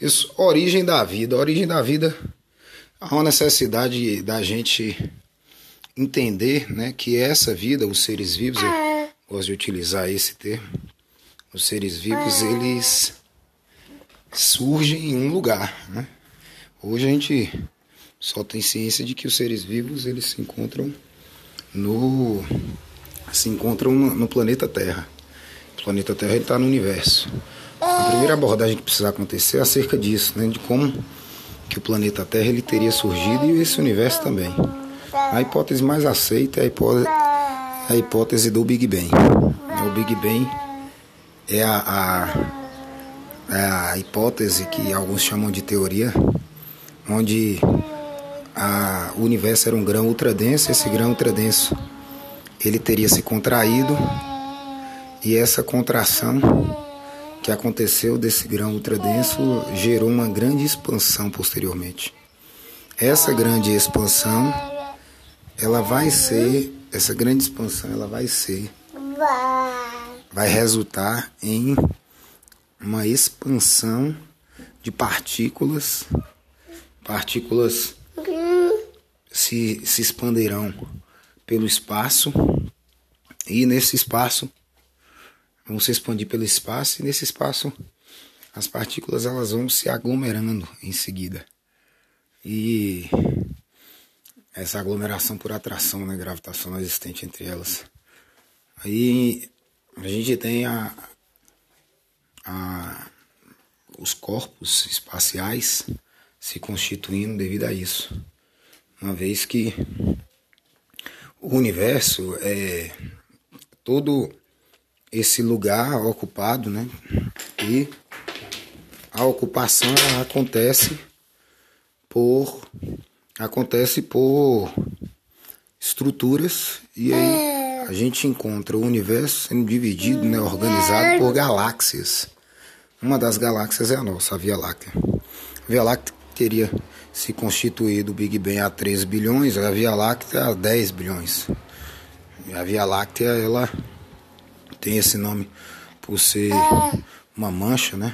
Isso, origem da vida. Origem da vida há uma necessidade da gente entender né, que essa vida, os seres vivos, eu gosto de utilizar esse termo, os seres vivos, eles surgem em um lugar. Né? Hoje a gente só tem ciência de que os seres vivos eles se encontram no se encontram no planeta Terra. O planeta Terra está no universo. A primeira abordagem que precisa acontecer é acerca disso, né, de como que o planeta Terra ele teria surgido e esse universo também. A hipótese mais aceita é a hipótese, a hipótese do Big Bang. O Big Bang é a, a, é a hipótese que alguns chamam de teoria, onde a, o universo era um grão ultradenso, esse grão ultradenso ele teria se contraído e essa contração que aconteceu desse grão ultradenso gerou uma grande expansão posteriormente. Essa grande expansão, ela vai ser, essa grande expansão, ela vai ser, vai resultar em uma expansão de partículas, partículas se, se expandirão pelo espaço e nesse espaço vão se expandir pelo espaço e nesse espaço as partículas elas vão se aglomerando em seguida. E essa aglomeração por atração né, gravitacional existente entre elas. Aí a gente tem a, a, os corpos espaciais se constituindo devido a isso. Uma vez que o universo é todo esse lugar ocupado, né? E a ocupação acontece por acontece por estruturas e aí a gente encontra o universo sendo dividido, né, organizado por galáxias. Uma das galáxias é a nossa, a Via Láctea. A Via Láctea teria se constituído o Big Bang há 13 bilhões, a Via Láctea há 10 bilhões. E a Via Láctea ela tem esse nome por ser uma mancha, né?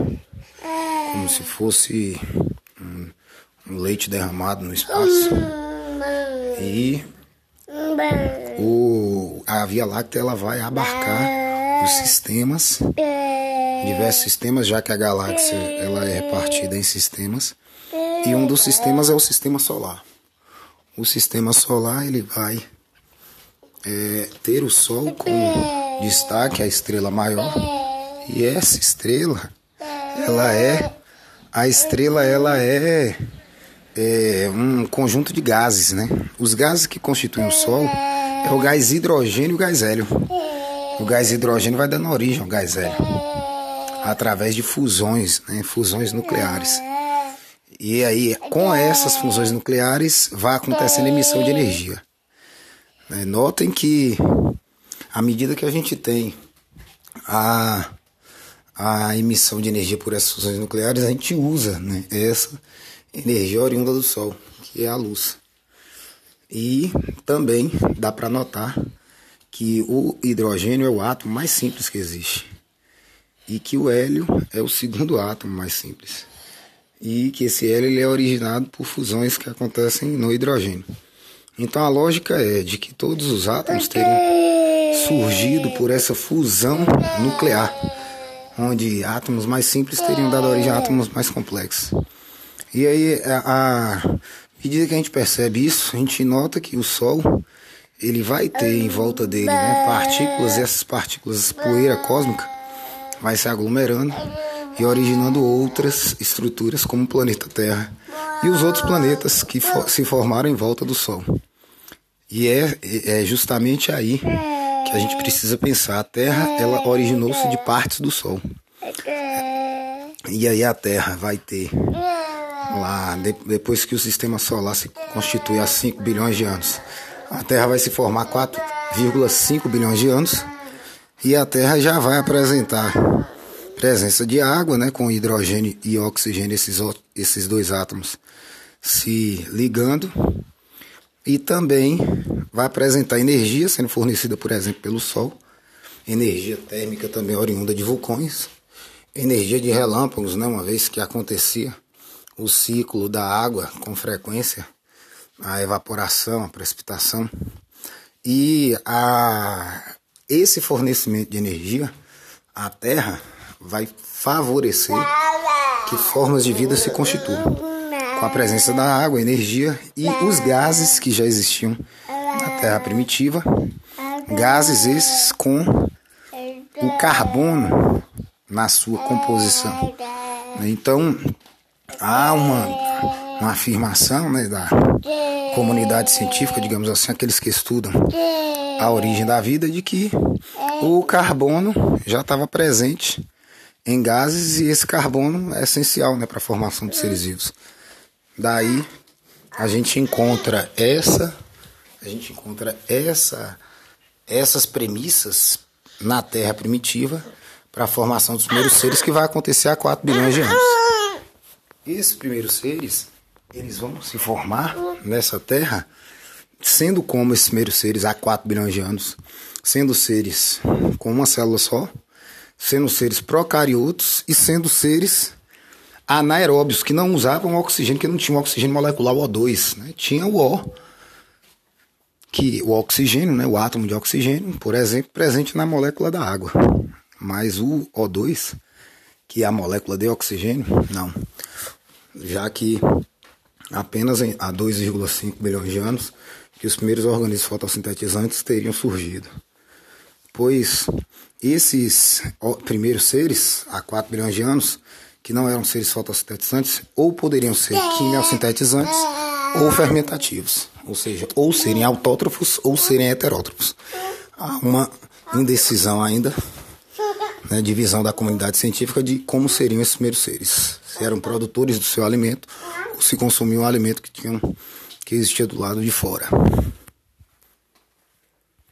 Como se fosse um, um leite derramado no espaço. E o, a Via Láctea ela vai abarcar os sistemas, diversos sistemas, já que a galáxia ela é partida em sistemas. E um dos sistemas é o sistema solar. O sistema solar ele vai é, ter o Sol como destaque a estrela maior. E essa estrela, ela é a estrela ela é, é, um conjunto de gases, né? Os gases que constituem o Sol é o gás hidrogênio e o gás hélio. O gás hidrogênio vai dando origem ao gás hélio através de fusões, né? fusões nucleares. E aí, com essas fusões nucleares, vai acontecendo emissão de energia. Né? Notem que à medida que a gente tem a, a emissão de energia por essas fusões nucleares, a gente usa né, essa energia oriunda do Sol, que é a luz. E também dá para notar que o hidrogênio é o átomo mais simples que existe. E que o hélio é o segundo átomo mais simples. E que esse hélio ele é originado por fusões que acontecem no hidrogênio. Então a lógica é de que todos os átomos teriam surgido por essa fusão nuclear, onde átomos mais simples teriam dado origem a átomos mais complexos. E aí, a, a medida que a gente percebe isso, a gente nota que o Sol ele vai ter em volta dele né, partículas, e essas partículas, poeira cósmica, vai se aglomerando e originando outras estruturas como o planeta Terra e os outros planetas que for, se formaram em volta do Sol. E é, é justamente aí que a gente precisa pensar. A Terra, ela originou-se de partes do Sol. E aí a Terra vai ter lá, depois que o sistema solar se constitui há 5 bilhões de anos, a Terra vai se formar 4,5 bilhões de anos e a Terra já vai apresentar presença de água, né, com hidrogênio e oxigênio, esses, esses dois átomos se ligando e também vai apresentar energia sendo fornecida, por exemplo, pelo Sol, energia térmica também oriunda de vulcões, energia de relâmpagos, né? Uma vez que acontecia o ciclo da água com frequência, a evaporação, a precipitação. E a, esse fornecimento de energia à Terra vai favorecer que formas de vida se constituam. Com a presença da água, energia e os gases que já existiam na Terra primitiva. Gases esses com o carbono na sua composição. Então, há uma, uma afirmação né, da comunidade científica, digamos assim, aqueles que estudam a origem da vida, de que o carbono já estava presente em gases e esse carbono é essencial né, para a formação dos seres vivos. Daí a gente encontra essa, a gente encontra essa, essas premissas na Terra primitiva para a formação dos primeiros seres que vai acontecer há 4 bilhões de anos. Esses primeiros seres, eles vão se formar nessa Terra, sendo como esses primeiros seres há 4 bilhões de anos, sendo seres com uma célula só, sendo seres procariotos e sendo seres anaeróbios, que não usavam oxigênio, que não tinham oxigênio molecular, o O2, né? tinha o O, que o oxigênio, né, o átomo de oxigênio, por exemplo, presente na molécula da água. Mas o O2, que é a molécula de oxigênio, não. Já que apenas há 2,5 bilhões de anos que os primeiros organismos fotossintetizantes teriam surgido. Pois esses primeiros seres, há 4 bilhões de anos, que não eram seres fotossintetizantes, ou poderiam ser quimiosintetizantes ou fermentativos, ou seja, ou serem autótrofos ou serem heterótrofos. Há uma indecisão ainda né, divisão da comunidade científica de como seriam esses primeiros seres. Se eram produtores do seu alimento ou se consumiam o alimento que, tinham, que existia do lado de fora.